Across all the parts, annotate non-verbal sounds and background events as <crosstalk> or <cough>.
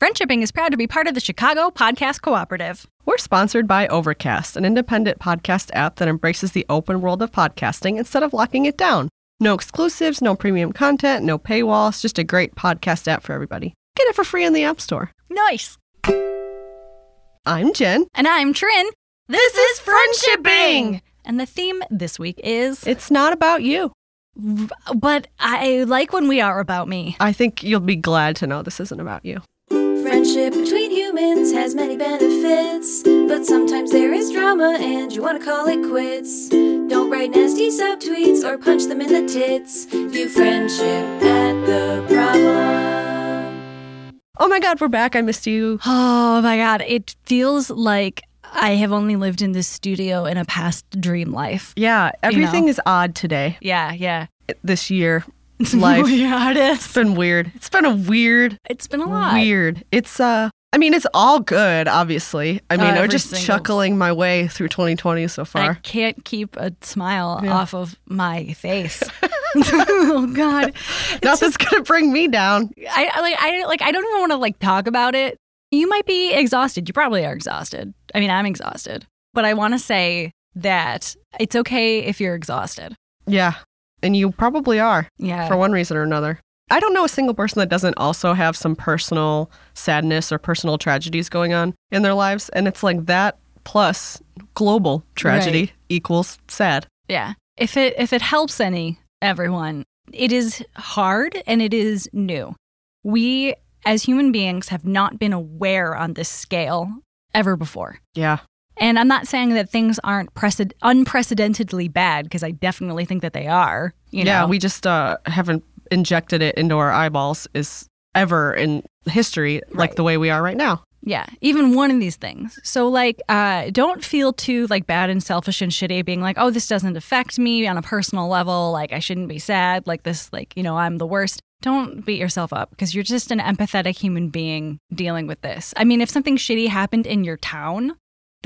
Friendshipping is proud to be part of the Chicago Podcast Cooperative. We're sponsored by Overcast, an independent podcast app that embraces the open world of podcasting instead of locking it down. No exclusives, no premium content, no paywalls, just a great podcast app for everybody. Get it for free in the App Store. Nice. I'm Jen. And I'm Trin. This is Friendshipping! And the theme this week is It's not about you. but I like when we are about me. I think you'll be glad to know this isn't about you. Friendship between humans has many benefits, but sometimes there is drama and you want to call it quits. Don't write nasty subtweets or punch them in the tits. View friendship at the problem. Oh my god, we're back. I missed you. Oh my god, it feels like I have only lived in this studio in a past dream life. Yeah, everything know. is odd today, Yeah, yeah. this year. <laughs> Life. yeah, it is. It's been weird. It's been a weird, It's been a lot. weird. It's uh I mean, it's all good, obviously. I mean, Uh, I'm just single- chuckling my way through 2020 so far. I can't keep a smile Yeah. off of my face. <laughs> <laughs> oh God, Nothing's gonna bring me down. I I- like I like I don't even want to like talk about it. You might be exhausted. You probably are exhausted. I mean, I'm exhausted, but I want to say that it's okay if you're exhausted. Yeah, and you probably are Yeah, for one reason or another. I don't know a single person that doesn't also have some personal sadness or personal tragedies going on in their lives, and it's like that plus global tragedy Right. equals sad. yeah. If it if it helps any everyone, it is hard and it is new. We as human beings have not been aware on this scale ever before. Yeah, And I'm not saying that things aren't preced- unprecedentedly bad because I definitely think that they are. You yeah. know? We just uh, haven't injected it into our eyeballs is ever in history like Right. the way we are right now. yeah, even one of these things. So like, uh, don't feel too like bad and selfish and shitty, being like, oh, this doesn't affect me on a personal level. Like, I shouldn't be sad. Like this, like you know, I'm the worst. Don't beat yourself up because you're just an empathetic human being dealing with this. I mean, if something shitty happened in your town,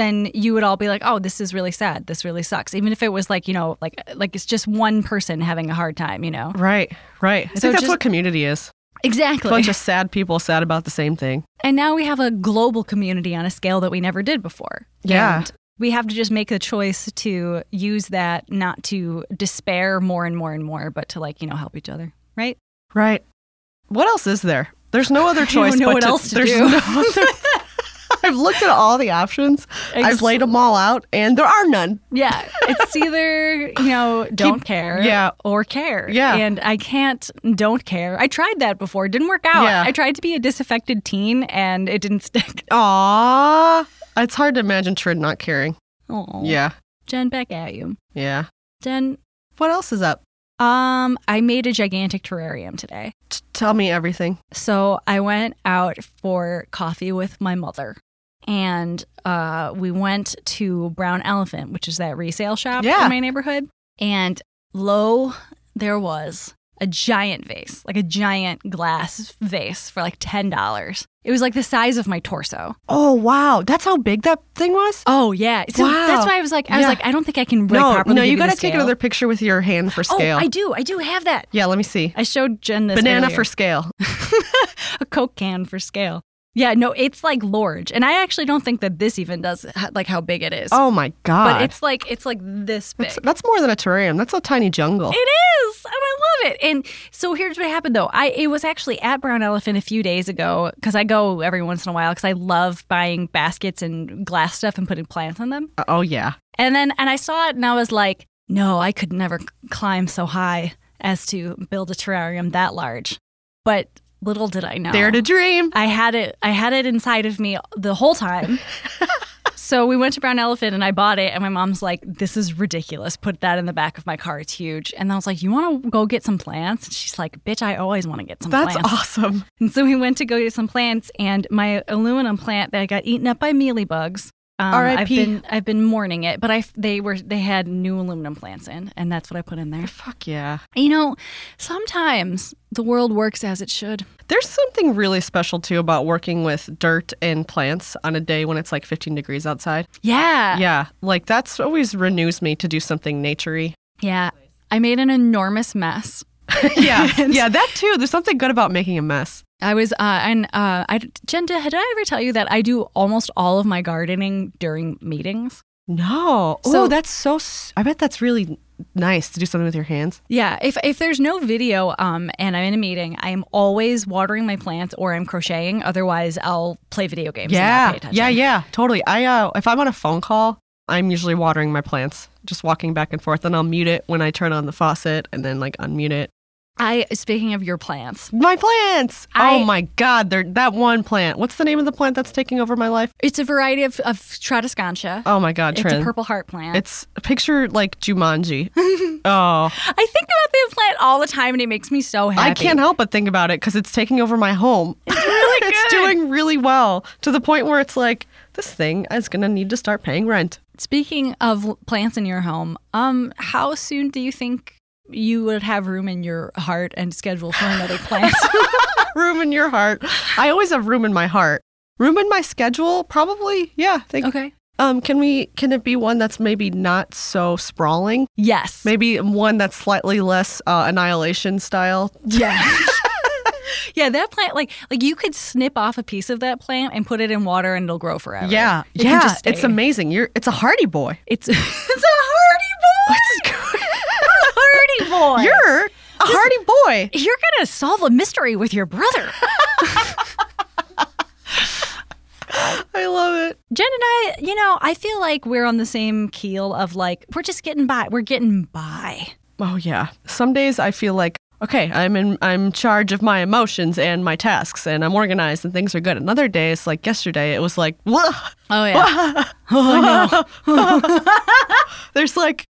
then you would all be like, "Oh, this is really sad. This really sucks." Even if it was like, you know, like like it's just one person having a hard time, you know. Right, right. I So think that's just- what community is. Exactly. A bunch of sad people sad about the same thing. and now we have a global community on a scale that we never did before. Yeah. And we have to just make the choice to use that not to despair more and more and more, but to like, you know, help each other, right? Right. What else is there? There's no other <laughs> I choice. don't know but what to, else to there's do. No other, I've looked at all the options. I've laid them all out, and there are none. Yeah, it's either you know don't care, yeah. or care, Yeah. And I can't don't care. I tried that before, it didn't work out. Yeah. I tried to be a disaffected teen, and it didn't stick. <laughs> Aww. It's hard to imagine Trin not caring. Oh, Yeah. Jen, back at you, Yeah. Jen. What else is up? Um, I made a gigantic terrarium today. T- tell me everything. So I went out for coffee with my mother. And uh, we went to Brown Elephant, which is that resale shop Yeah. in my neighborhood. And lo, there was a giant vase, like a giant glass vase for like $10. It was like the size of my torso. Oh, wow. That's how big that thing was? Oh, yeah. So Wow. that's why I was like, I was like, I don't think I can really no, properly no, you got to take another picture with your hand for scale. Oh, I do. I do have that. yeah, let me see. I showed Jen this Banana earlier. for scale. <laughs> a Coke can for scale. Yeah, no, it's like large, and I actually don't think that this even does like how big it is. Oh my god. but it's like it's like this big. that's, that's more than a terrarium. That's a tiny jungle. It is, and I love it. And so here's what happened though. I it was actually at Brown Elephant a few days ago because I go every once in a while because I love buying baskets and glass stuff and putting plants in them. Uh, oh yeah. And then and I saw it and I was like, no, I could never climb so high as to build a terrarium that large. But little did I know. Dare to dream. I had it I had it inside of me the whole time. <laughs> so we went to Brown Elephant and I bought it and my mom's like, This is ridiculous. Put that in the back of my car. It's huge. And I was like, You wanna go get some plants? And she's like, Bitch, I always want to get some That's plants. awesome. And so we went to go get some plants and my aluminum plant that I got eaten up by mealybugs. Um, I've been I've been mourning it, but I they were they had new aluminum plants in, and that's what I put in there. Fuck yeah. You know, sometimes the world works as it should. There's something really special too about working with dirt and plants on a day when it's like 15 degrees outside. Yeah, Yeah, like that's always renews me to do something naturey. Yeah. I made an enormous mess <laughs> yeah, <laughs> yeah, that too. There's something good about making a mess. I was, uh, and uh, I, Jen, did I ever tell you that I do almost all of my gardening during meetings? No. So- oh, that's so. I bet that's really nice to do something with your hands. Yeah, if if there's no video um and I'm in a meeting, I am always watering my plants or I'm crocheting. Otherwise, I'll play video games. Yeah, yeah, yeah. Totally. I uh, if I'm on a phone call, I'm usually watering my plants, just walking back and forth, and I'll mute it when I turn on the faucet, and then like unmute it. I speaking of your plants, My plants. I- oh my God, they're that one plant. What's the name of the plant that's taking over my life? it's a variety of, of Tradescantia. Oh my God, it's Trin. a purple heart plant. It's a picture like Jumanji. <laughs> oh, I think about the plant all the time, and it makes me so happy. I can't help but think about it because it's taking over my home. It's really <laughs> it's good. doing really well to the point where it's like this thing is gonna need to start paying rent. Speaking of plants in your home, um, how soon do you think you would have room in your heart and schedule for another <laughs> plant? <laughs> room in your heart. I always have room in my heart. Room in my schedule, probably. Yeah. I Think, okay. Um, can we? Can it be one that's maybe not so sprawling? Yes. Maybe one that's slightly less uh, annihilation style. Yeah. <laughs> yeah, that plant like like you could snip off a piece of that plant and put it in water and it'll grow forever. Yeah, It yeah. It's amazing. You're. It's a hardy boy. It's it's a hardy boy. Hardy boy. You're a hardy boy. you're gonna solve a mystery with your brother. <laughs> I love it. Jen and I, you know, I feel like we're on the same keel of like we're just getting by. We're getting by. Oh yeah. Some days I feel like okay, I'm in I'm charge of my emotions and my tasks and I'm organized and things are good. Another day it's like yesterday it was like Whoa. <laughs> Oh yeah. <laughs> oh no. There's like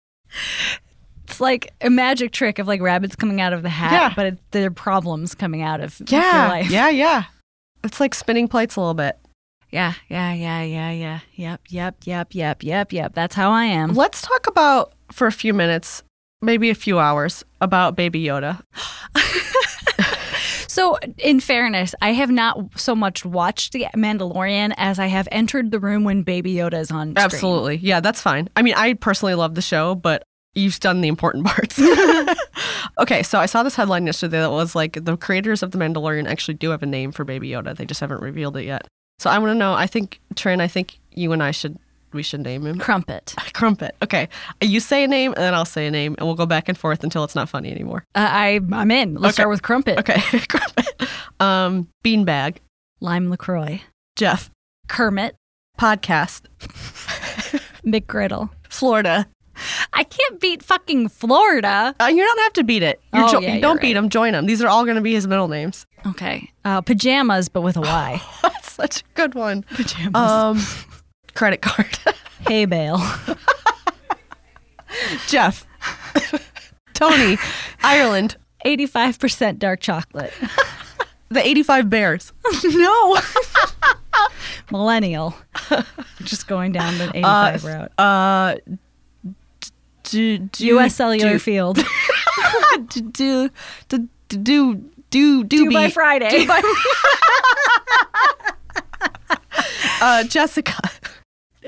It's like a magic trick of like rabbits coming out of the hat, Yeah. but it, they're problems coming out of your yeah, life. yeah, <laughs> yeah. It's like spinning plates a little bit. Yeah, yeah, yeah, yeah, yeah. Yep, yep, yep, yep, yep, yep. That's how I am. Let's talk about for a few minutes, maybe a few hours, about Baby Yoda. <laughs> So, in fairness, I have not so much watched The Mandalorian as I have entered the room when Baby Yoda is on screen. Absolutely. Yeah, that's fine. I mean, I personally love the show, but you've done the important parts. <laughs> okay, so I saw this headline yesterday that was like the creators of The Mandalorian actually do have a name for Baby Yoda. They just haven't revealed it yet. So I want to know, I think, Trin, I think you and I should, we should name him. Crumpet. <laughs> Crumpet. Okay. You say a name and then I'll say a name and we'll go back and forth until it's not funny anymore. Uh, I, I'm in. Let's Okay. start with Crumpet. Okay. <laughs> Crumpet. Um, Beanbag. Lime LaCroix. Jeff. Kermit. Podcast. McGriddle. Florida. I can't beat fucking Florida. Uh, you don't have to beat it. You're Oh, jo- yeah, you're don't beat right. him. Join him. These are all going to be his middle names. Okay. Uh, pajamas, but with a Y. <laughs> That's such a good one. pajamas. Um, credit card. <laughs> hey, Bale. Jeff. <laughs> Tony. Ireland. 85% dark chocolate. The 85 Bears. no. Millennial. Just going down the 85 route. Uh, do, do, U.S. Cellular do, Field. <laughs> do, do, do, do, do, do, by Friday. <laughs> uh, Jessica.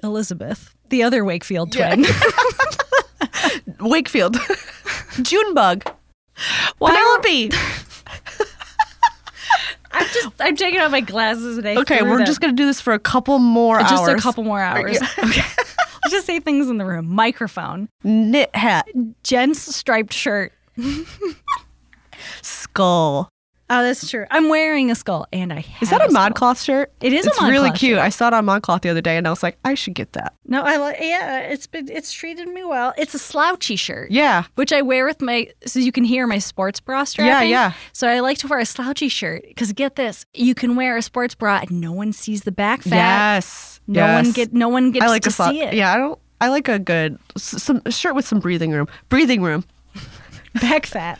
Elizabeth. The other Wakefield Yeah. twin. <laughs> Wakefield. Junebug. Why- Penelope. I'm just, I'm taking off my glasses and I Okay, we're them. just going to do this for a couple more Just hours. Just a couple more hours. Yeah. Okay. Let's just say things in the room. Microphone. Knit hat. Jen's striped shirt. Skull. Oh, that's true. I'm wearing a skull and I Is that a skull. ModCloth shirt? It is a It's really cute. shirt. I saw it on ModCloth the other day and I was like, I should get that. No, I like. Yeah, it's been it's treated me well. It's a slouchy shirt. Yeah. Which I wear with my so you can hear my sports bra strapping. Yeah, yeah. So I like to wear a slouchy shirt because get this, you can wear a sports bra and no one sees the back fat. Yes. No one get no one gets I like to a see it. Yeah, I don't. I like a good some shirt with some breathing room. Breathing room. <laughs> Back fat.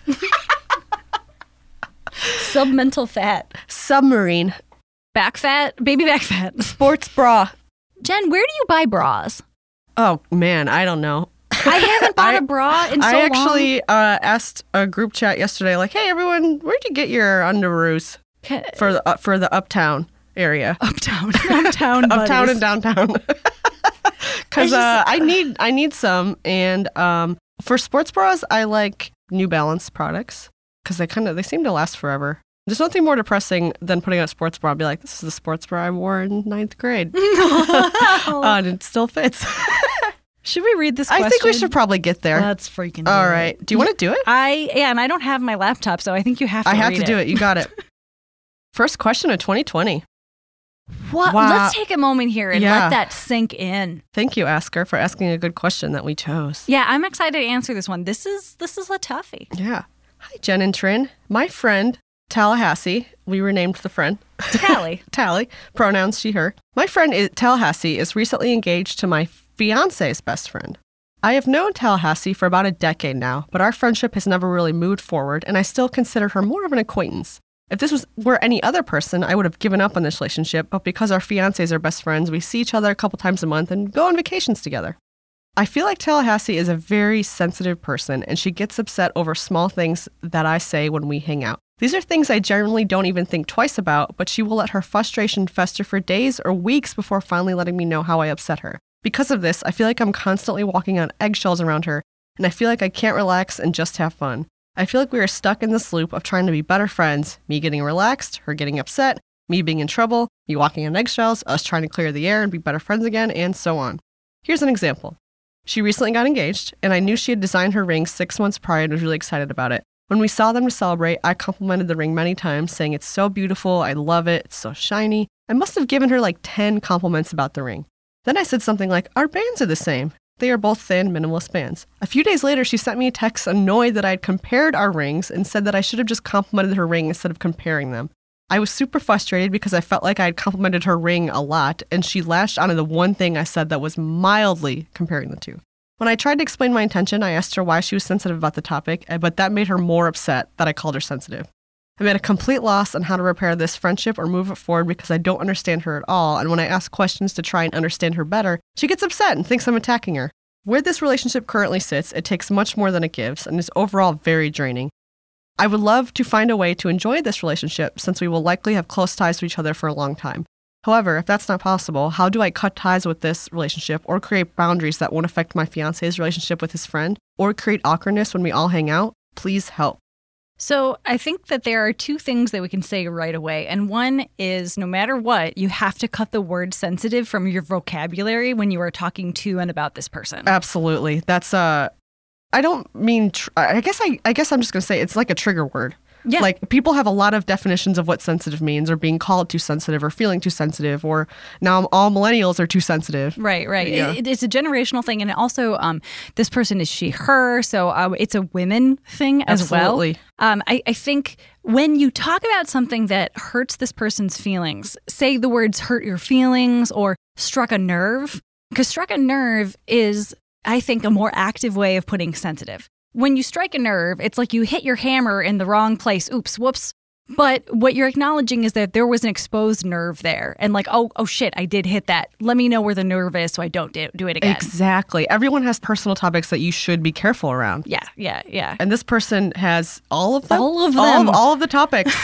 Submental fat. Submarine. Back fat. Baby back fat. <laughs> Sports bra. Jen, where do you buy bras? Oh man, I don't know. I haven't bought <laughs> I- a bra in so I actually uh, asked a group chat yesterday, like, "Hey, everyone, where'd you get your underoos for the uh, for the uptown area, <laughs> uptown, uptown, <laughs> uptown and downtown?" <laughs> Because I uh, I need I need some, and um, for sports bras, I like New Balance products. because they kind of they seem to last forever. There's nothing more depressing than putting on a sports bra and be like, "This is the sports bra I wore in ninth grade, uh, and it still fits." Should we read this? I think we should probably get there. Let's freaking. All do right. Do you want to do it? I yeah, and I don't have my laptop, so I think you have to. I have to do it. You got it. First question of 2020. What? Wow. Let's take a moment here and Yeah. let that sink in. Thank you, Asker, for asking a good question that we chose. Yeah, I'm excited to answer this one. This is this is a toughie. Yeah. Hi, Jen and Trin. My friend, Tallahassee, we renamed the friend. Tally. <laughs> Tally, pronouns she, her. My friend is, Tallahassee is recently engaged to my fiance's best friend. I have known Tallahassee for about a decade now, but our friendship has never really moved forward, and I still consider her more of an acquaintance. If this was were any other person, I would have given up on this relationship, but because our fiancés are best friends, we see each other a couple times a month and go on vacations together. I feel like Tallahassee is a very sensitive person, and she gets upset over small things that I say when we hang out. These are things I generally don't even think twice about, but she will let her frustration fester for days or weeks before finally letting me know how I upset her. Because of this, I feel like I'm constantly walking on eggshells around her, and I feel like I can't relax and just have fun. I feel like we are stuck in this loop of trying to be better friends, me getting relaxed, her getting upset, me being in trouble, me walking on eggshells, us trying to clear the air and be better friends again, and so on. Here's an example. She recently got engaged, and I knew she had designed her ring six months prior and was really excited about it. When we saw them to celebrate, I complimented the ring many times, saying it's so beautiful, I love it, it's so shiny. I must have given her like 10 compliments about the ring. Then I said something like, Our bands are the same. They are both thin, minimalist bands. A few days later, she sent me a text annoyed that I had compared our rings and said that I should have just complimented her ring instead of comparing them. I was super frustrated because I felt like I had complimented her ring a lot, and she lashed onto the one thing I said that was mildly comparing the two. When I tried to explain my intention, I asked her why she was sensitive about the topic, eh, but that made her more upset that I called her sensitive. I'm at a complete loss on how to repair this friendship or move it forward because I don't understand her at all, and when I ask questions to try and understand her better, she gets upset and thinks I'm attacking her. Where this relationship currently sits, it takes much more than it gives and is overall very draining. I would love to find a way to enjoy this relationship since we will likely have close ties to each other for a long time. However, if that's not possible, how do I cut ties with this relationship or create boundaries that won't affect my fiance's relationship with his friend or create awkwardness when we all hang out? Please help. So I think that there are two things that we can say right away. And one is no matter what, you have to cut the word sensitive from your vocabulary when you are talking to and about this person. Absolutely. That's uh I don't mean tr- I guess I I guess I'm just going to say it's like a trigger word. Yeah. Like people have a lot of definitions of what sensitive means or being called too sensitive or feeling too sensitive or now all millennials are too sensitive. Right, right. Yeah. It, it's a generational thing, and also, um, this person is she, her, so uh, it's a women thing as Absolutely. well. Um, I, I think when you talk about something that hurts this person's feelings, say the words "hurt your feelings" or "struck a nerve," because struck a nerve is, I think, a more active way of putting sensitive. When you strike a nerve, it's like you hit your hammer in the wrong place. Oops, whoops. But what you're acknowledging is that there was an exposed nerve there, and like, oh, oh shit, I did hit that. Let me know where the nerve is so I don't do, do it again. Exactly. Everyone has personal topics that you should be careful around. yeah, yeah, yeah. And this person has all of them. All of All them. of, all of the topics.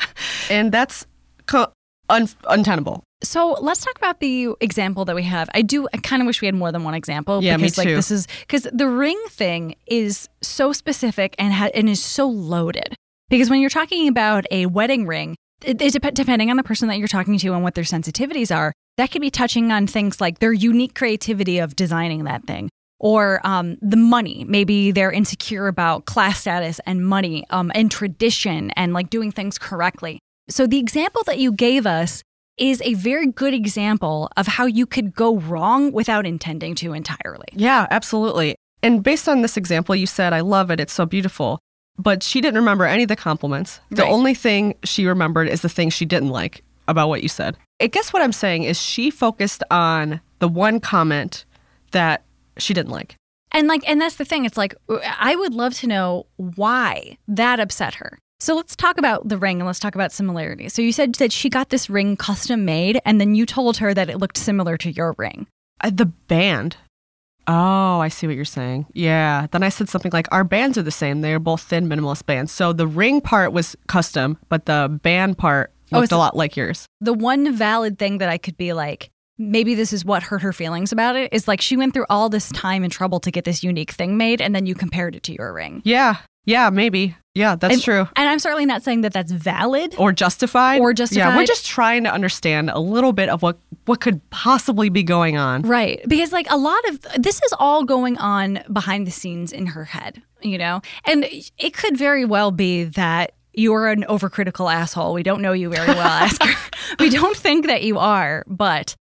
<laughs> and that's co- un- untenable. So let's talk about the example that we have. I do. I kind of wish we had more than one example. Yeah, me because like this is because the ring thing is so specific and ha- and is so loaded. Because when you're talking about a wedding ring, it, it dep- depending on the person that you're talking to and what their sensitivities are, that could be touching on things like their unique creativity of designing that thing. Or um, the money. Maybe they're insecure about class status and money um, and tradition and like doing things correctly. So the example that you gave us is a very good example of how you could go wrong without intending to entirely. Yeah, absolutely. And based on this example, you said, I love it. It's so beautiful. But she didn't remember any of the compliments. The Right. only thing she remembered is the thing she didn't like about what you said. I guess what I'm saying is she focused on the one comment that she didn't like. And like and that's the thing it's like I would love to know why that upset her. So let's talk about the ring and let's talk about similarities. So you said that she got this ring custom made and then you told her that it looked similar to your ring. Uh, the band. Oh, I see what you're saying. Yeah. Then I said something like, Our bands are the same. They are both thin minimalist bands. So the ring part was custom, but the band part Oh, looked it's- a lot like yours. The one valid thing that I could be like maybe this is what hurt her feelings about it is like she went through all this time and trouble to get this unique thing made and then you compared it to your ring. Yeah. Yeah, maybe. Yeah, that's And- true. And I'm certainly not saying that that's valid. Or justified. Or justified. Yeah, we're just trying to understand a little bit of what what could possibly be going on. Right. Because, like, a lot of this is all going on behind the scenes in her head, you know? And it could very well be that you're an overcritical asshole. We don't know you very well, <laughs> Asker. we don't think that you are. But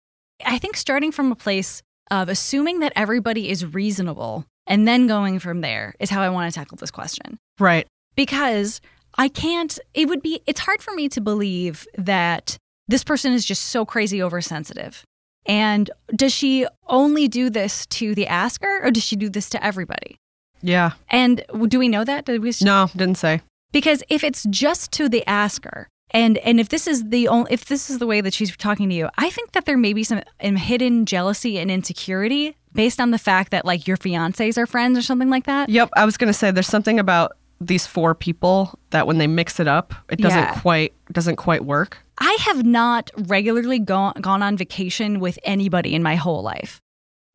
I think starting from a place of assuming that everybody is reasonable and then going from there is how I want to tackle this question. Right. because I can't, it would be, it's hard for me to believe that this person is just so crazy oversensitive. And does she only do this to the asker or does she do this to everybody? Yeah. And do we know that? Did we, No, didn't say. Because if it's just to the asker, and and if this is the only, if this is the way that she's talking to you, I think that there may be some um, hidden jealousy and insecurity based on the fact that like your fiancés are friends or something like that. Yep, I was going to say there's something about these four people that when they mix it up, it doesn't Yeah. quite doesn't quite work. I have not regularly gone gone on vacation with anybody in my whole life.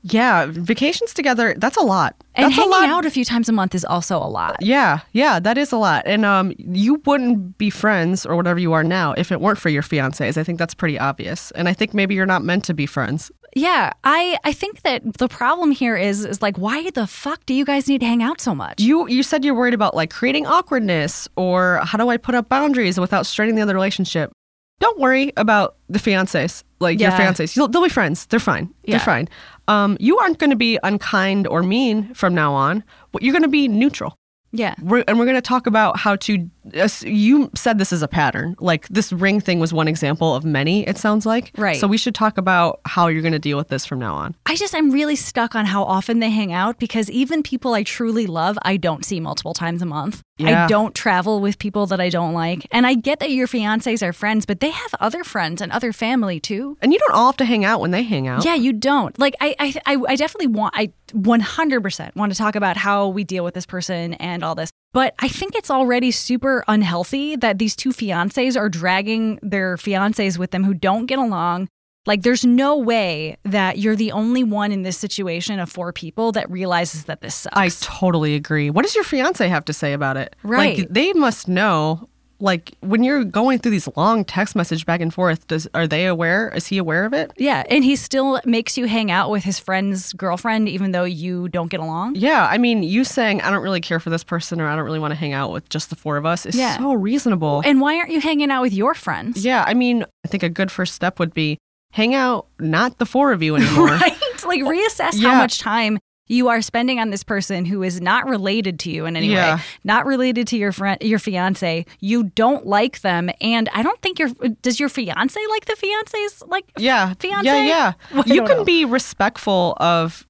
Yeah, vacations together, that's a lot. And that's hanging a lot. out a few times a month is also a lot. Yeah, yeah, that is a lot. And um you wouldn't be friends or whatever you are now if it weren't for your fiancés. I think that's pretty obvious. And I think maybe you're not meant to be friends. Yeah, I I think that the problem here is is like why the fuck do you guys need to hang out so much? You you said you're worried about like creating awkwardness or how do I put up boundaries without straining the other relationship. Don't worry about the fiancés, like your fiancés. You'll, they'll be friends. They're fine. Yeah. They're fine. Um, you aren't going to be unkind or mean from now on. But you're going to be neutral. Yeah. We're, and we're going to talk about how to. Uh, you said this is a pattern. Like this ring thing was one example of many. It sounds like. Right. So we should talk about how you're going to deal with this from now on. I just I'm really stuck on how often they hang out because even people I truly love, I don't see multiple times a month. Yeah. I don't travel with people that I don't like. And I get that your fiancés are friends, but they have other friends and other family too. And you don't all have to hang out when they hang out. Yeah, you don't. Like I, I, I, I definitely want. I 100% want to talk about how we deal with this person and all this. But I think it's already super unhealthy that these two fiancés are dragging their fiancés with them who don't get along. Like, there's no way that you're the only one in this situation of four people that realizes that this sucks. I totally agree. What does your fiance have to say about it? Right. Like they must know. Like when you're going through these long text message back and forth, does are they aware? Is he aware of it? yeah, and he still makes you hang out with his friend's girlfriend, even though you don't get along. Yeah, I mean, you saying I don't really care for this person or I don't really want to hang out with just the four of us is Yeah. so reasonable. And why aren't you hanging out with your friends? yeah, I mean, I think a good first step would be hang out, not the four of you anymore. <laughs> right? Like reassess how much time you are spending on this person who is not related to you in any Yeah. way, not related to your friend, your fiance. You don't like them, and I don't think your does your fiance like the fiance's like Yeah. fiance. Yeah, yeah. <laughs> Well, you can know. be respectful of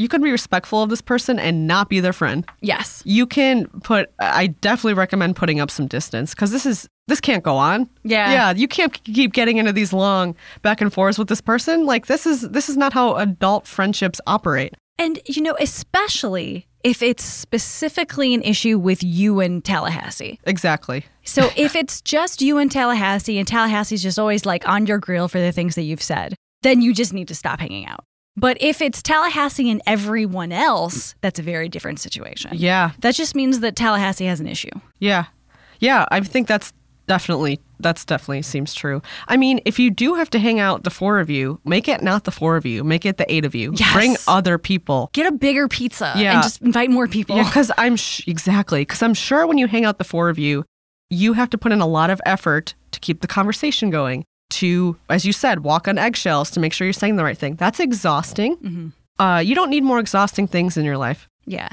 you can be respectful of this person and not be their friend. Yes, You can put I definitely recommend putting up some distance cuz this is this can't go on. yeah, Yeah, you can't keep getting into these long back and forths with this person. Like this is this is not how adult friendships operate. And you know, especially if it's specifically an issue with you and Tallahassee. Exactly. So <laughs> if it's just you and Tallahassee, and Tallahassee's just always like on your grill for the things that you've said, then you just need to stop hanging out. But if it's Tallahassee and everyone else, that's a very different situation. Yeah. That just means that Tallahassee has an issue. Yeah. Yeah, I think that's definitely that's definitely seems true. I mean, if you do have to hang out the four of you, make it not the four of you, make it the eight of you. Yes. Bring other people. Get a bigger pizza Yeah. and just invite more people. Yeah, because I'm sh- exactly because I'm sure when you hang out the four of you, you have to put in a lot of effort to keep the conversation going. To, as you said, walk on eggshells to make sure you're saying the right thing. That's exhausting. Mhm. Uh, you don't need more exhausting things in your life. Yeah.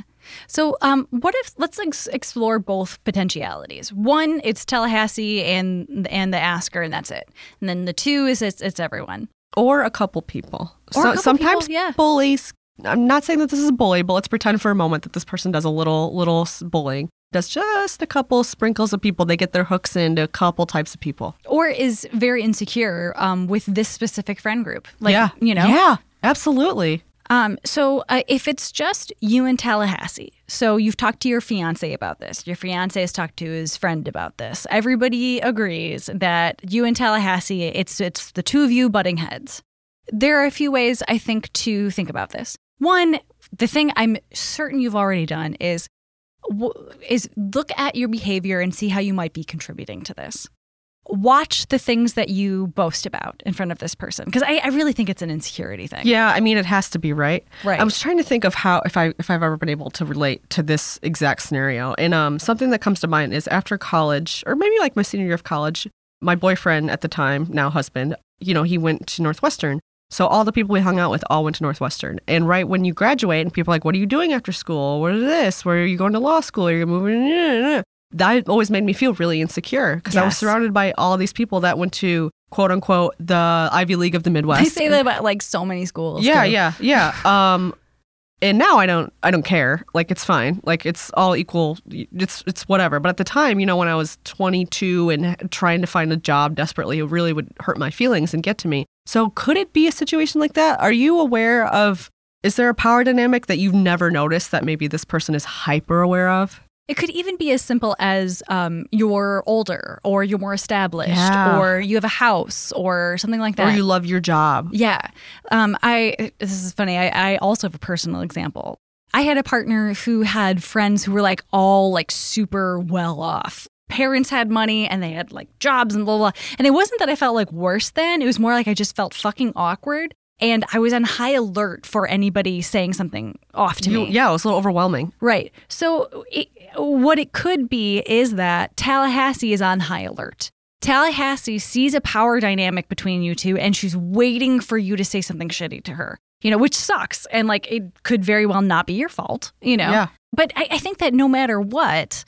So, um, what if let's ex- explore both potentialities. One, it's Tallahassee and and the asker, and that's it. And then the two is it's, it's everyone. or a couple people. Or a couple sometimes people, yeah. bullies. I'm not saying that this is a bully, but let's pretend for a moment that this person does a little little bullying. Does just a couple sprinkles of people. They get their hooks into a couple types of people. or is very insecure um, with this specific friend group. Like, yeah, you know? Yeah, absolutely. Um, so uh, if it's just you and Tallahassee, so you've talked to your fiance about this, your fiance has talked to his friend about this. Everybody agrees that you and Tallahassee, it's it's the two of you butting heads. There are a few ways I think to think about this. One, the thing I'm certain you've already done is is look at your behavior and see how you might be contributing to this. Watch the things that you boast about in front of this person because I, I really think it's an insecurity thing. Yeah, I mean it has to be right. Right. I was trying to think of how if I if I've ever been able to relate to this exact scenario. And um something that comes to mind is after college or maybe like my senior year of college, my boyfriend at the time, now husband, you know, he went to Northwestern. So all the people we hung out with all went to Northwestern. And right when you graduate and people are like, What are you doing after school? What is this? Where are you going to law school? Are you moving? That always made me feel really insecure because I was surrounded by all these people that went to quote unquote the Ivy League of the Midwest. I say that about like so many schools. Yeah, too. yeah, yeah. <laughs> Um, and now I don't, I don't care. Like it's fine. Like it's all equal. It's it's whatever. But at the time, you know, when I was 22 and trying to find a job desperately, it really would hurt my feelings and get to me. So could it be a situation like that? Are you aware of? Is there a power dynamic that you've never noticed that maybe this person is hyper aware of? It could even be as simple as um, you're older or you're more established Yeah. or you have a house or something like that. Or you love your job? Yeah. Um, I this is funny. I, I also have a personal example. I had a partner who had friends who were like all like super well off. Parents had money and they had like jobs and blah blah. And it wasn't that I felt like worse than. It was more like I just felt fucking awkward. And I was on high alert for anybody saying something off to You, me. yeah, it was a little overwhelming. Right. So, it, what it could be is that Tallahassee is on high alert. Tallahassee sees a power dynamic between you two and she's waiting for you to say something shitty to her, you know, which sucks. And like it could very well not be your fault, you know? Yeah. But I, I think that no matter what,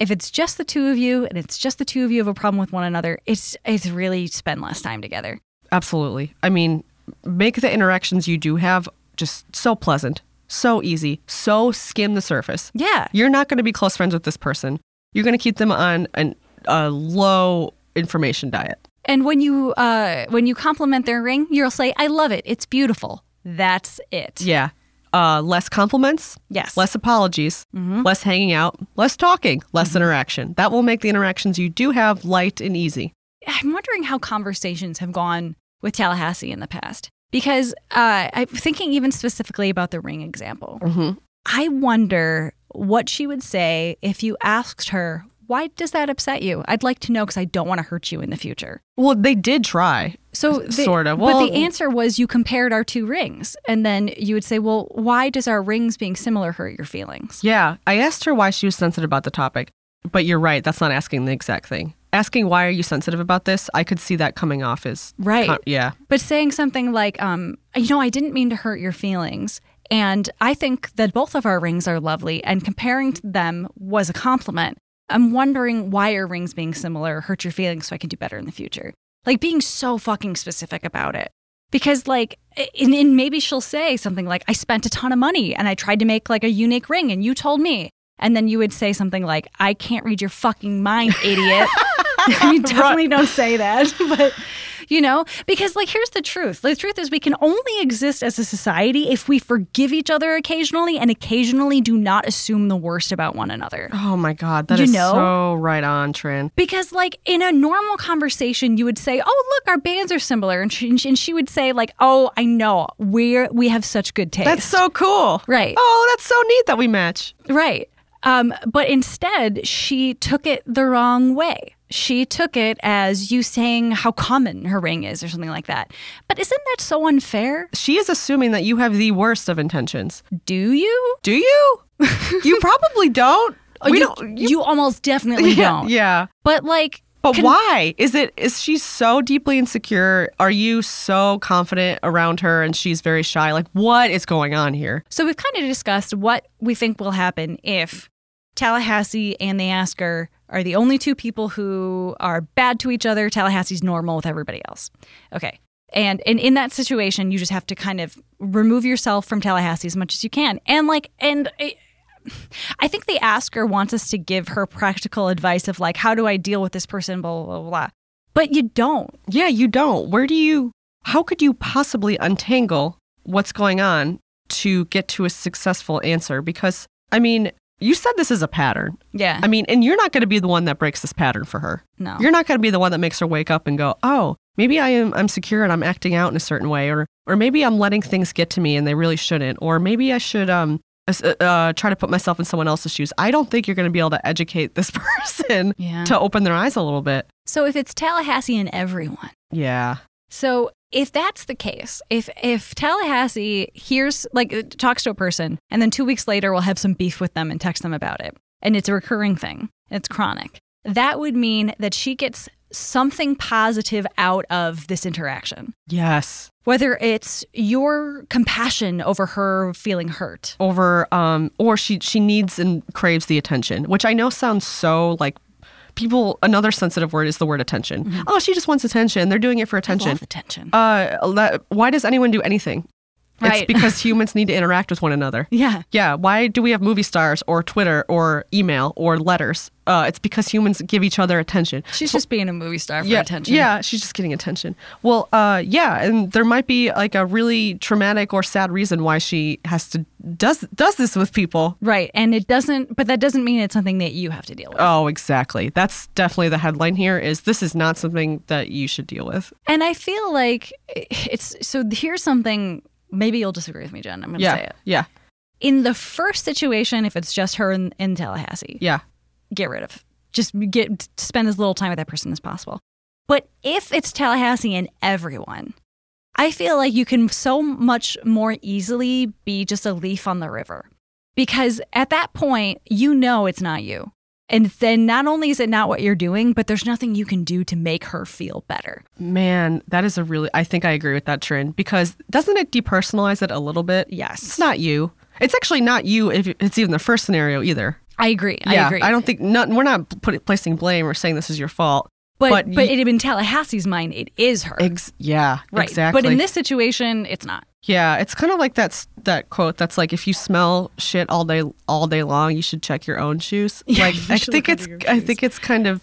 if it's just the two of you and it's just the two of you have a problem with one another, it's it's really spend less time together. Absolutely. I mean, make the interactions you do have just so pleasant, so easy, so skim the surface. Yeah. You're not going to be close friends with this person. You're going to keep them on an, a low information diet. And when you uh, when you compliment their ring, you'll say, "I love it. It's beautiful." That's it. Yeah. Uh, less compliments, Yes. less apologies, less hanging out, less talking, less interaction. That will make the interactions you do have light and easy. I'm wondering how conversations have gone with Tallahassee in the past because uh, I'm thinking even specifically about the ring example. Mhm. I wonder what she would say if you asked her, "Why does that upset you?" I'd like to know because I don't want to hurt you in the future. Well, they did try. So <laughs> the, Sort of. but the answer was you compared our two rings, and then you would say, "Well, why does our rings being similar hurt your feelings?" Yeah. I asked her why she was sensitive about the topic, but you're right. That's not asking the exact thing. Asking why are you sensitive about this, I could see that coming off as Right. con- yeah. But saying something like, um, you know, I didn't mean to hurt your feelings. And I think that both of our rings are lovely, and comparing to them was a compliment. I'm wondering why our rings being similar hurt your feelings so I can do better in the future. Like being so fucking specific about it. Because, like, and, and maybe she'll say something like, I spent a ton of money and I tried to make like a unique ring and you told me. And then you would say something like, I can't read your fucking mind, idiot. <laughs> you <laughs> definitely don't say that. <laughs> But, you know, because like, here's the truth the truth is, we can only exist as a society if we forgive each other occasionally and occasionally do not assume the worst about one another. Oh my God, that You is know? so right on, Trin. Because, like, in a normal conversation, you would say, "Oh, look, our bands are similar," and she, and she would say, "Like, oh, I know, we're we have such good taste." That's so cool. Right. Oh, that's so neat that we match. Right. Um, but instead, she took it the wrong way. She took it as you saying how common her ring is or something like that. But isn't that so unfair? She is assuming that you have the worst of intentions. Do you? Do you? <laughs> you probably don't. Oh, we you, don't. you almost definitely <laughs> yeah, don't. yeah. But like, But why? Is it is she so deeply insecure? Are you so confident around her and she's very shy? Like what is going on here? So we've kind of discussed what we think will happen if Tallahassee and the Asker are the only two people who are bad to each other. Tallahassee's normal with everybody else. Okay. And, and in that situation, you just have to kind of remove yourself from Tallahassee as much as you can. And like, and I, I think the Asker wants us to give her practical advice of like, how do I deal with this person, blah, blah, blah. But you don't. Yeah, you don't. Where do you how could you possibly untangle what's going on to get to a successful answer? Because I mean, you said this is a pattern. Yeah. I mean, and you're not going to be the one that breaks this pattern for her. no. You're not going to be the one that makes her wake up and go, "Oh, maybe I am I'm secure and I'm acting out in a certain way or or maybe I'm letting things get to me and they really shouldn't or maybe I should um uh, uh, try to put myself in someone else's shoes. I don't think you're going to be able to educate this <laughs> person Yeah. to open their eyes a little bit. So if it's Tallahassee and everyone, Yeah. So if that's the case, if if Tallahassee hears like uh, talks to a person and then two weeks later will have some beef with them and text them about it, and it's a recurring thing, it's chronic, that would mean that she gets something positive out of this interaction. Yes. Whether it's your compassion over her feeling hurt. Over um or she she needs and craves the attention, which I know sounds so like people another sensitive word is the word attention. Oh, she just wants attention. They're doing it for attention. Attention. Uh why does anyone do anything? Right. It's because humans need to interact with one another. <laughs> yeah. Yeah, why do we have movie stars or Twitter or email or letters? Uh, it's because humans give each other attention. She's just being a movie star for yeah, attention. Yeah, she's just getting attention. Well, uh, yeah, and there might be like a really traumatic or sad reason why she has to does does this with people. Right. And it doesn't but that doesn't mean it's something that you have to deal with. Oh, exactly. That's definitely the headline here. Is this is not something that you should deal with? And I feel like it's so here's something maybe you'll disagree with me, Jen. I'm going to Yeah, say it. yeah, In the first situation, if it's just her in, in Tallahassee, yeah. get rid of. Just get spend as little time with that person as possible. But if it's Tallahassee and everyone, I feel like you can so much more easily be just a leaf on the river. Because at that point, you know it's not you. And then not only is it not what you're doing, but there's nothing you can do to make her feel better. Man, that is a really. I think I agree with that Trin because doesn't it depersonalize it a little bit? Yes. It's not you. It's actually not you if it's even the first scenario either. I agree. yeah, I agree. I don't think not, we're not put, placing blame or saying this is your fault. but but but, y- it, in Tallahassee's mind, it is her. Ex- yeah, right. exactly. But in this situation, it's not. Yeah, it's kind of like that s- that quote that's like if you smell shit all day all day long, you should check your own shoes. <laughs> Yeah, like I think it's I think it's kind of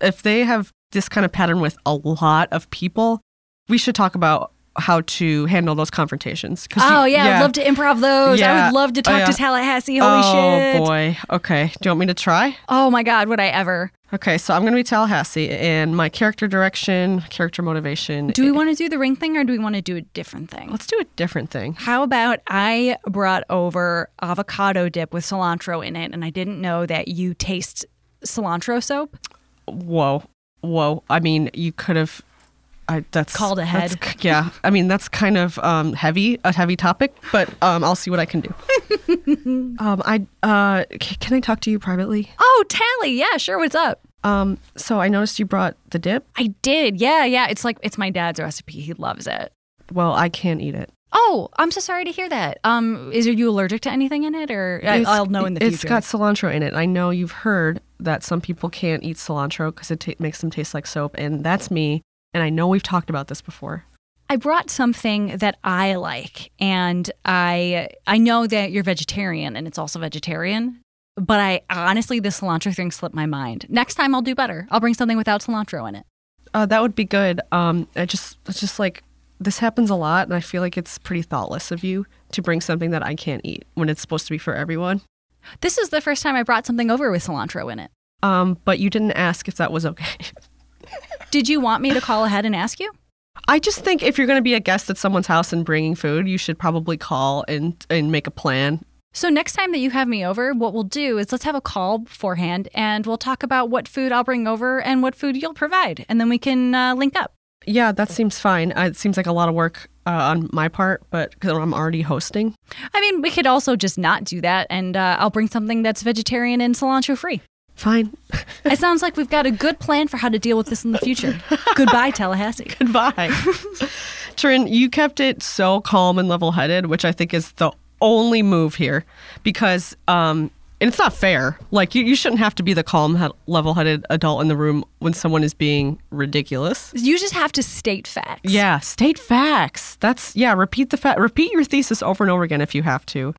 if they have this kind of pattern with a lot of people, we should talk about how to handle those confrontations. 'Cause you- Oh yeah, I'd love to improv those. I would love to Oh, talk yeah. to Tallahassee. Holy oh shit! Oh boy. Okay. Do you want me to try? Oh my god, would I ever? Okay, so I'm going to be Tallahassee, and my character direction, character motivation. Do we want to do the ring thing or do we want to do a different thing? Let's do a different thing. How about I brought over avocado dip with cilantro in it, and I didn't know that you taste cilantro soap. Whoa, whoa. I mean, you could have. I that's Called ahead. that's- Yeah, I mean that's kind of um, heavy, a heavy topic, but um, I'll see what I can do. <laughs> um, I uh, c- can I talk to you privately? Oh, Tally, yeah, sure. What's up? Um, so I noticed you brought the dip. I did. Yeah, yeah. It's like it's my dad's recipe. He loves it. Well, I can't eat it. Oh, I'm so sorry to hear that. Um, is are you allergic to anything in it, or It's- I'll know in the future? It's got cilantro in it. I know you've heard that some people can't eat cilantro because it ta makes them taste like soap, and that's me. And I know we've talked about this before. I brought something that I like, and I I know that you're vegetarian, and it's also vegetarian. But I honestly, the cilantro thing slipped my mind. Next time, I'll do better. I'll bring something without cilantro in it. Uh, that would be good. Um, I just, it's just like this happens a lot, and I feel like it's pretty thoughtless of you to bring something that I can't eat when it's supposed to be for everyone. This is the first time I brought something over with cilantro in it. Um, but you didn't ask if that was okay. <laughs> Did you want me to call ahead and ask you? I just think if you're going to be a guest at someone's house and bringing food, you should probably call and and make a plan. So next time that you have me over, what we'll do is let's have a call beforehand, and we'll talk about what food I'll bring over and what food you'll provide, and then we can uh, link up. Yeah, that seems fine. Uh, it seems like a lot of work uh, on my part, but because I'm already hosting. I mean, we could also just not do that, and uh, I'll bring something that's vegetarian and cilantro free. Fine. <laughs> It sounds like we've got a good plan for how to deal with this in the future. Goodbye, Tallahassee. <laughs> Goodbye. <laughs> Trin, you kept it so calm and level headed, which I think is the only move here because um, and it's not fair. Like, you, you shouldn't have to be the calm, he- level headed adult in the room when someone is being ridiculous. You just have to state facts. Yeah, state facts. That's, yeah, repeat the fact, repeat your thesis over and over again if you have to.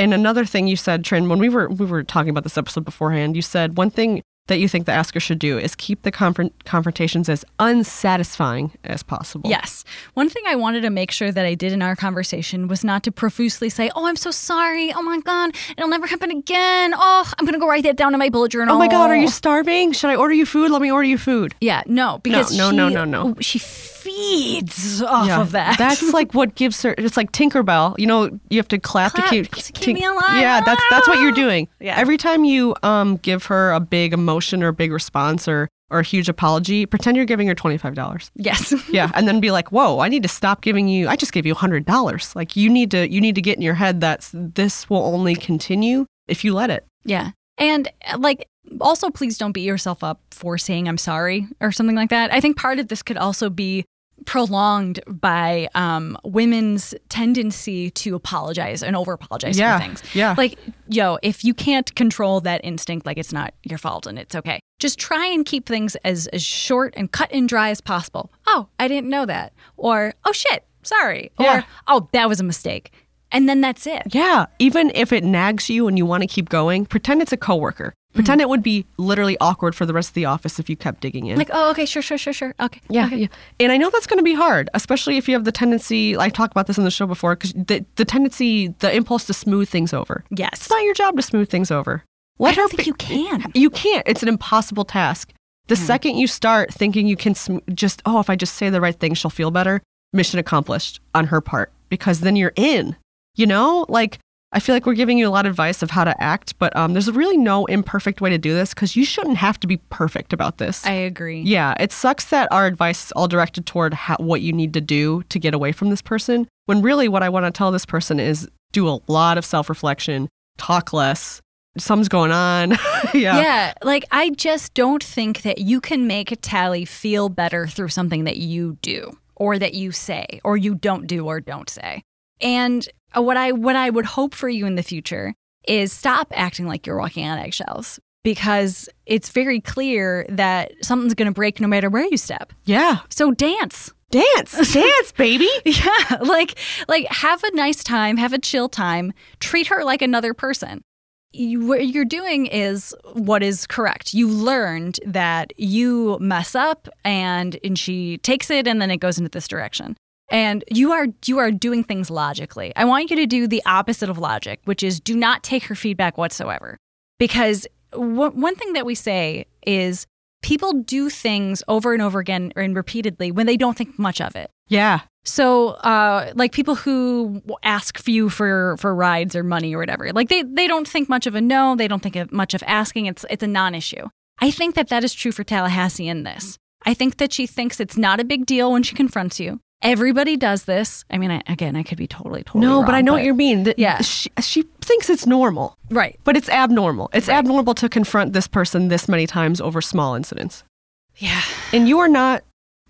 And another thing you said, Trin, when we were we were talking about this episode beforehand, you said one thing that you think the asker should do is keep the confront- confrontations as unsatisfying as possible. Yes. One thing I wanted to make sure that I did in our conversation was not to profusely say, Oh, I'm so sorry. Oh my God. It'll never happen again. Oh, I'm going to go write that down in my bullet journal. Oh my God, are you starving? Should I order you food? Let me order you food. Yeah, no, because no, she, no, no, no. She feeds off of that. That's <laughs> like what gives her. It's like Tinkerbell. You know, you have to clap, Clap to keep to keep me alive. Yeah, that's that's what you're doing. Yeah. Every time you um give her a big emotion or a big response or or a huge apology, pretend you're giving her twenty five dollars. yes. <laughs> Yeah, and then be like, "Whoa, I need to stop giving you. I just gave you hundred dollars. Like you need to you need to get in your head that this will only continue if you let it." Yeah. And uh, like, also, please don't beat yourself up for saying I'm sorry or something like that. I think part of this could also be prolonged by um, women's tendency to apologize and over apologize Yeah, for things. yeah. Like, yo, if you can't control that instinct, like it's not your fault and it's okay. Just try and keep things as, as short and cut and dry as possible. Oh, I didn't know that. Or, oh shit, sorry. Yeah. Or, oh, that was a mistake. And then that's it. Yeah, even if it nags you and you want to keep going, pretend it's a coworker. Pretend it would be literally awkward for the rest of the office if you kept digging in. Like, oh, okay, sure, sure, sure, sure. Okay. Yeah, okay. yeah. And I know that's going to be hard, especially if you have the tendency, I talked about this in the show before, because the, the tendency, the impulse to smooth things over. Yes. It's not your job to smooth things over. Let I don't her think be- you can. You can't. It's an impossible task. The hmm. second you start thinking you can sm- just, oh, if I just say the right thing, she'll feel better, mission accomplished on her part, because then you're in. You know, like I feel like we're giving you a lot of advice of how to act, but um, there's really no imperfect way to do this because you shouldn't have to be perfect about this. I agree. Yeah, it sucks that our advice is all directed toward how, what you need to do to get away from this person. When really, what I want to tell this person is do a lot of self reflection, talk less. Something's going on. <laughs> yeah. Yeah, like I just don't think that you can make Tally feel better through something that you do or that you say or you don't do or don't say. And uh, what I what I would hope for you in the future is stop acting like you're walking on eggshells because it's very clear that something's going to break no matter where you step. Yeah. So dance. Dance. <laughs> Dance, baby. Yeah, like like have a nice time, have a chill time, treat her like another person. You, what you're doing is what is correct. You learned that you mess up, and and she takes it, and then it goes into this direction. And you are you are doing things logically. I want you to do the opposite of logic, which is do not take her feedback whatsoever. Because w- one thing that we say is people do things over and over again and repeatedly when they don't think much of it. Yeah. So, uh, like people who ask you for for rides or money or whatever, like they they don't think much of a no. They don't think of much of asking. It's it's a non-issue. I think that that is true for Tallahassee in this. I think that she thinks it's not a big deal when she confronts you. Everybody does this. I mean, I, again, I could be totally totally No, but I know what you mean. That- Yeah. She, she thinks it's normal, right. but it's abnormal. It's abnormal to confront this person this many times over small incidents. Yeah, And you are not,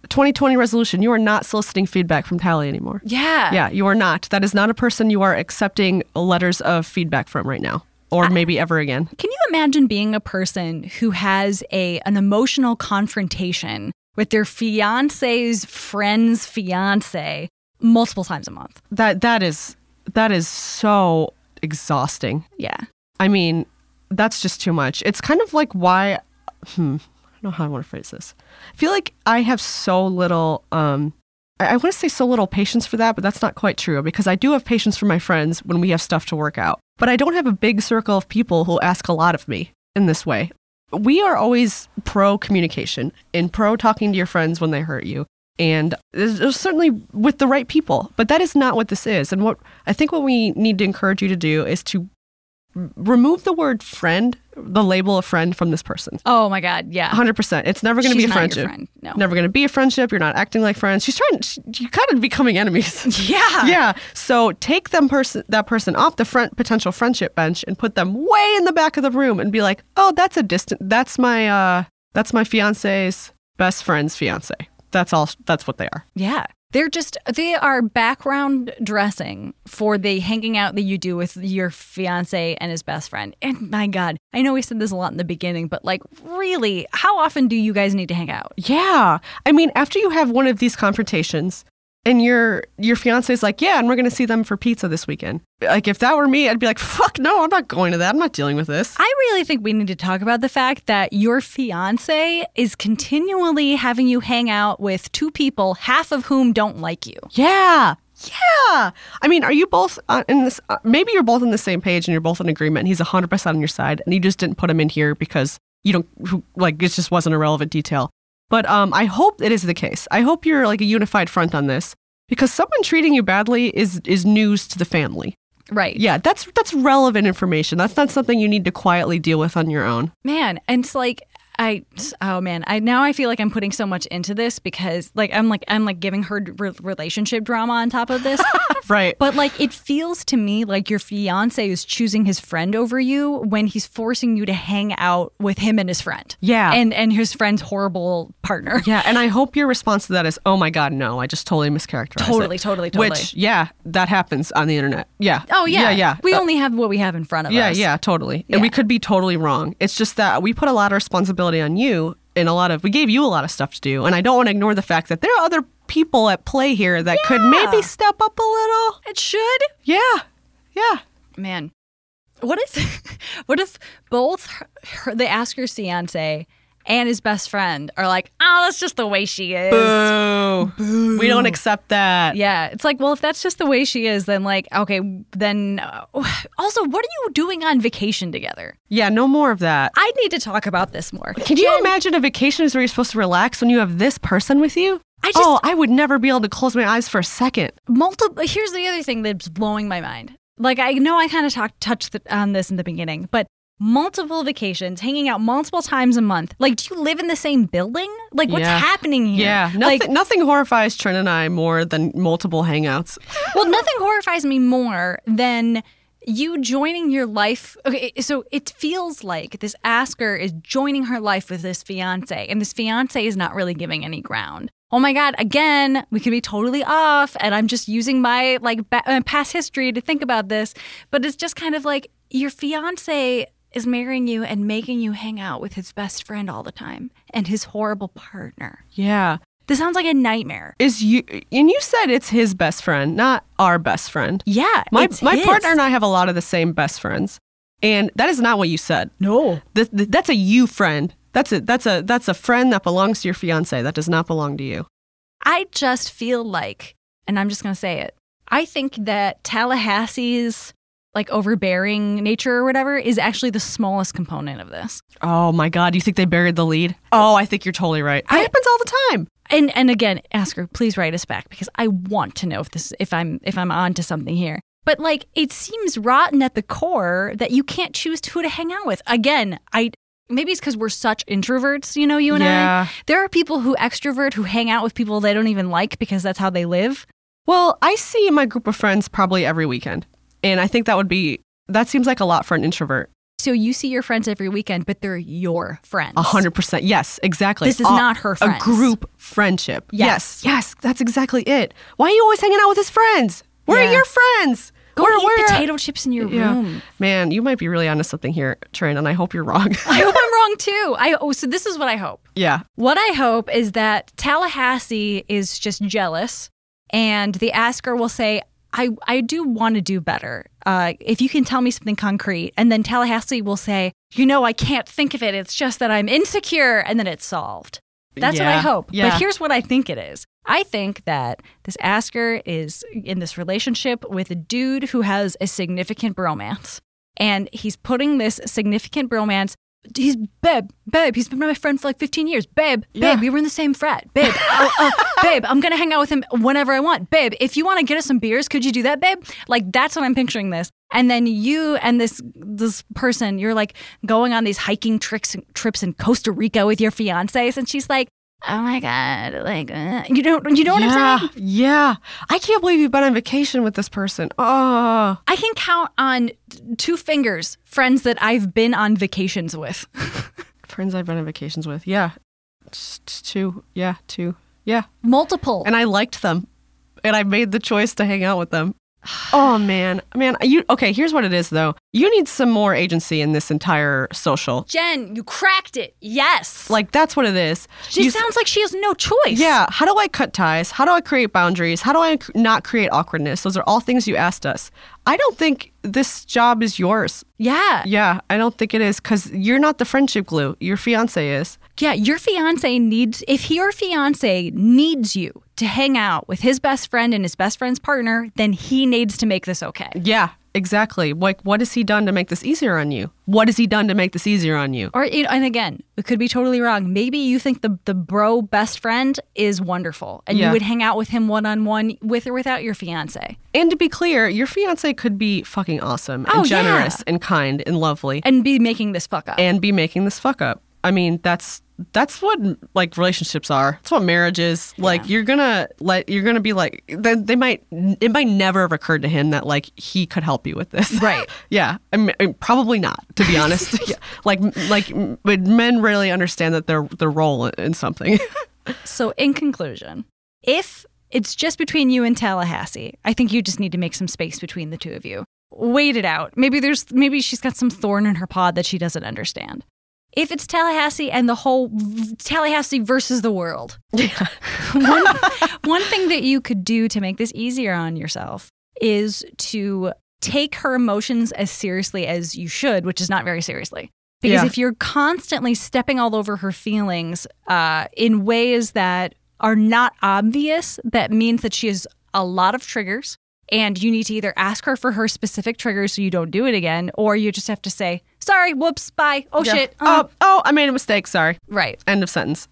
2020 resolution, you are not soliciting feedback from Tally anymore. yeah, Yeah, you are not. That is not a person you are accepting letters of feedback from right now, or maybe ever again. Can you imagine being a person who has a an emotional confrontation with their fiance's friend's fiance multiple times a month? That that is that is so exhausting. Yeah. I mean, that's just too much. It's kind of like why hmm, I don't know how I want to phrase this. I feel like I have so little um I, I want to say so little patience for that, but that's not quite true because I do have patience for my friends when we have stuff to work out. But I don't have a big circle of people who ask a lot of me in this way. We are always pro communication and pro talking to your friends when they hurt you. And certainly with the right people, but that is not what this is. And what I think what we need to encourage you to do is to remove the word friend, the label of friend from this person. Oh my God. Yeah. 100%. It's never going to be a She's not your friendship. friend. No. Never going to be a friendship. You're not acting like friends. She's trying, she, you're kind of becoming enemies. <laughs> Yeah. yeah. So take them person, that person off the front potential friendship bench and put them way in the back of the room and be like, oh, that's a distant, that's my, uh, that's my fiance's best friend's fiance. That's all, that's what they are. Yeah. They're just, they are background dressing for the hanging out that you do with your fiance and his best friend. And my God, I know we said this a lot in the beginning, but like, really, how often do you guys need to hang out? Yeah. I mean, after you have one of these confrontations and your your fiance's like, "Yeah, and we're going to see them for pizza this weekend." Like if that were me, I'd be like, "Fuck no, I'm not going to that. I'm not dealing with this." I really think we need to talk about the fact that your fiance is continually having you hang out with two people, half of whom don't like you. Yeah. Yeah. I mean, are you both uh, in this uh, maybe you're both on the same page and you're both in agreement and he's 100% on your side and you just didn't put him in here because you don't like it just wasn't a relevant detail. But um, I hope it is the case. I hope you're like a unified front on this because someone treating you badly is is news to the family. Right. Yeah, that's that's relevant information. That's not something you need to quietly deal with on your own. Man, and it's like I oh man, I now I feel like I'm putting so much into this because like I'm like I'm like giving her re- relationship drama on top of this. <laughs> Right. But like it feels to me like your fiance is choosing his friend over you when he's forcing you to hang out with him and his friend. Yeah. And and his friend's horrible partner. Yeah, and I hope your response to that is, "Oh my God, no! I just totally mischaracterized it." Totally, totally, totally. Which, yeah, that happens on the internet. Yeah. Oh yeah. Yeah, yeah. We Uh, only have what we have in front of yeah, us. yeah, yeah, totally. And we could be totally wrong. It's just that we put a lot of responsibility on you, and a lot of we gave you a lot of stuff to do, and I don't want to ignore the fact that there are other people at play here that could maybe step up a little. It should. Yeah, yeah. Man. What if <laughs> what if both her, her, the asker's fiance and his best friend are like, oh, that's just the way she is. Boo. We don't accept that. Yeah, it's like, well, if that's just the way she is, then like, okay, then uh, <sighs> also, what are you doing on vacation together? Yeah, no more of that. I need to talk about this more. Can you imagine a vacation is where you're supposed to relax when you have this person with you? I just oh, I would never be able to close my eyes for a second. multiple. Here's the other thing that's blowing my mind. Like, I know I kind of talked touched the, on this in the beginning, but multiple vacations, hanging out multiple times a month. Like, do you live in the same building? Like, what's Yeah. happening here? Yeah, nothing, like, nothing horrifies Trin and I more than multiple hangouts. <laughs> well, nothing horrifies me more than you joining your life. Okay, so it feels like this asker is joining her life with this fiance, and this fiance is not really giving any ground. Oh my God! Again, we could be totally off, and I'm just using my like ba- uh, past history to think about this. But it's just kind of like your fiance is marrying you and making you hang out with his best friend all the time and his horrible partner. Yeah. This sounds like a nightmare. Is you and you said it's his best friend, not our best friend. Yeah, My my his. partner and I have a lot of the same best friends. And that is not what you said. No. Th- th- that's a you friend. That's a that's a that's a friend that belongs to your fiance. That does not belong to you. I just feel like, and I'm just going to say it, I think that Tallahassee's like overbearing nature or whatever is actually the smallest component of this. Oh my god, you think they buried the lead? Oh, I think you're totally right. It happens all the time. And and again, ask her, please write us back because I want to know if this if I'm if I'm on to something here. But like it seems rotten at the core that you can't choose who to hang out with. Again, I maybe it's because we're such introverts, you know, you and Yeah. I. There are people who extrovert who hang out with people they don't even like because that's how they live. Well, I see my group of friends probably every weekend. And I think that would be that seems like a lot for an introvert. So you see your friends every weekend, but they're your friends. A hundred percent. Yes, exactly. This is A- not her friends. A group friendship. Yes. yes, yes, that's exactly it. Why are you always hanging out with his friends? Where Yeah. are your friends? Go Where, eat where- potato chips in your Yeah. room. Man, you might be really onto something here, Trin, and I hope you're wrong. I hope I'm <laughs> wrong too. I oh, so this is what I hope. yeah. What I hope is that Tallahassee is just jealous, and the asker will say, "I I do want to do better. Uh, if you can tell me something concrete," and then Tallahassee will say, "You know, I can't think of it. It's just that I'm insecure," and then it's solved. That's what I hope. Yeah. But here's what I think it is. I think that this asker is in this relationship with a dude who has a significant bromance. And he's putting this significant bromance. He's babe, babe. He's been my friend for like 15 years. Babe, Yeah. babe, we were in the same frat. Babe, <laughs> oh, uh, babe, I'm gonna hang out with him whenever I want. Babe, if you want to get us some beers, could you do that, babe? Like that's what I'm picturing this. And then you and this this person, you're like going on these hiking tricks trips in Costa Rica with your fiancés, and she's like, "Oh my god, like uh, you don't you know what yeah. I'm saying?" Yeah. I can't believe you've been on vacation with this person. Oh. I can count on two fingers friends that I've been on vacations with. <laughs> Friends I've been on vacations with. Yeah. Just two. Yeah, two. Yeah. Multiple. And I liked them. And I made the choice to hang out with them. <sighs> Oh man. Man, you okay, here's what it is though. You need some more agency in this entire social. Jen, you cracked it. Yes. Like that's what it is. she You sounds like she has no choice. Yeah, how do I cut ties? How do I create boundaries? How do I not create awkwardness? Those are all things you asked us. I don't think this job is yours. Yeah. Yeah, I don't think it is because you're not the friendship glue. Your fiance is. Yeah, your fiance needs if your fiance needs you to hang out with his best friend and his best friend's partner, then he needs to make this okay. Yeah, exactly. Like, what has he done to make this easier on you? What has he done to make this easier on you? Or you know, and again, it could be totally wrong. Maybe you think the the bro best friend is wonderful, and Yeah. you would hang out with him one on one, with or without your fiance, And to be clear, your fiance could be fucking awesome and Oh, yeah. generous and kind and lovely and be making this fuck up. and be making this fuck up. I mean, that's that's what like relationships are. That's what marriage is. Like you're gonna let you're gonna be like they, they might it might never have occurred to him that like he could help you with this. <laughs> Right. yeah. I mean, probably not to be honest. <laughs> yeah. Like like but men rarely understand that their their role in something. <laughs> So, in conclusion, if it's just between you and Tallahassee, I think you just need to make some space between the two of you. Wait it out. Maybe there's maybe she's got some thorn in her pod that she doesn't understand. If it's Tallahassee and the whole v- Tallahassee versus the world, <laughs> one, one thing that you could do to make this easier on yourself is to take her emotions as seriously as you should, which is not very seriously. Because Yeah. if you're constantly stepping all over her feelings uh, in ways that are not obvious, that means that she has a lot of triggers. And you need to either ask her for her specific triggers so you don't do it again, or you just have to say, sorry, whoops, bye. Oh, Yeah. shit. uh." Oh, oh, I made a mistake. Sorry. Right. End of sentence.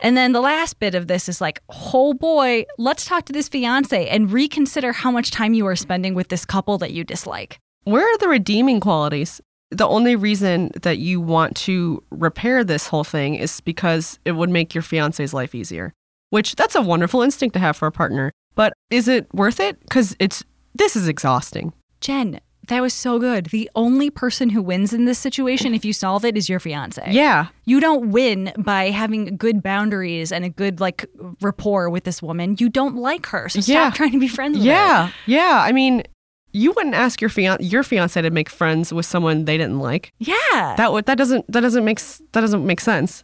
And then the last bit of this is like, oh boy, let's talk to this fiance and reconsider how much time you are spending with this couple that you dislike. Where are the redeeming qualities? The only reason that you want to repair this whole thing is because it would make your fiance's life easier, which that's a wonderful instinct to have for a partner. But is it worth it? Because it's this is exhausting. Jen, that was so good. The only person who wins in this situation, if you solve it, is your fiance. Yeah. You don't win by having good boundaries and a good like rapport with this woman. You don't like her. So stop trying to be friends with her. Yeah. Yeah. I mean, you wouldn't ask your fian- your fiance to make friends with someone they didn't like. Yeah. That would that doesn't that doesn't make s- that doesn't make sense.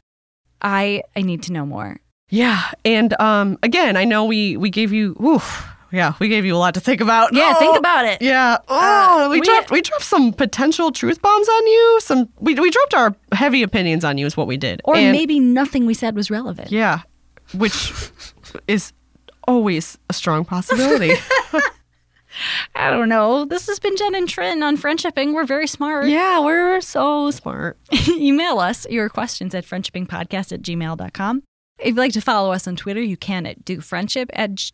I I need to know more. Yeah, and um, again, I know we we gave you, oof, yeah, we gave you a lot to think about. Yeah, Oh, think about it. Yeah. Oh, Uh, we, we- dropped we dropped some potential truth bombs on you. Some we we dropped our heavy opinions on you is what we did. Or And- maybe nothing we said was relevant. yeah, which is always a strong possibility. <laughs> <laughs> I don't know. This has been Jen and Trin on friendshipping. We're very smart. yeah, we're so smart. <laughs> Email us your questions at friendshippingpodcast at gmail.com. If you'd like to follow us on Twitter, you can at do friendship at,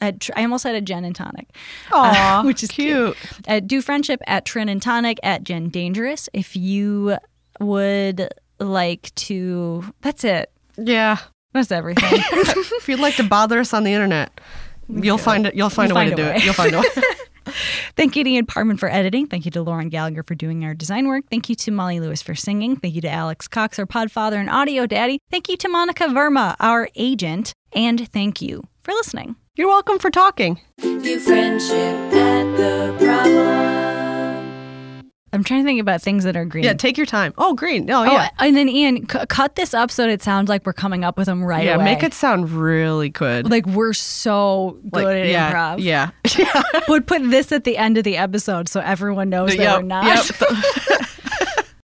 at I almost said at Jen and Tonic. Aw, <laughs> uh, which is cute. At do friendship at Trin and Tonic at Jen Dangerous. If you would like to, that's it. Yeah. That's everything. <laughs> if you'd like to bother us on the internet, you'll find it. You'll find You'll a way find to a do way. it. You'll find a way. <laughs> Thank you to Ian Parman for editing. Thank you to Lauren Gallagher for doing our design work. Thank you to Molly Lewis for singing. Thank you to Alex Cox, our podfather and audio daddy. Thank you to Monica Verma, our agent. And thank you for listening. You're welcome for talking. I'm trying to think about things that are green. Yeah, take your time. Oh, green. Oh, Oh, yeah. and then Ian, c- cut this up so that it sounds like we're coming up with them right yeah, away. Yeah, make it sound really good. like we're so good Like, at yeah, improv. Yeah. Yeah. <laughs> Would put this at the end of the episode so everyone knows that we're not. yep. <laughs>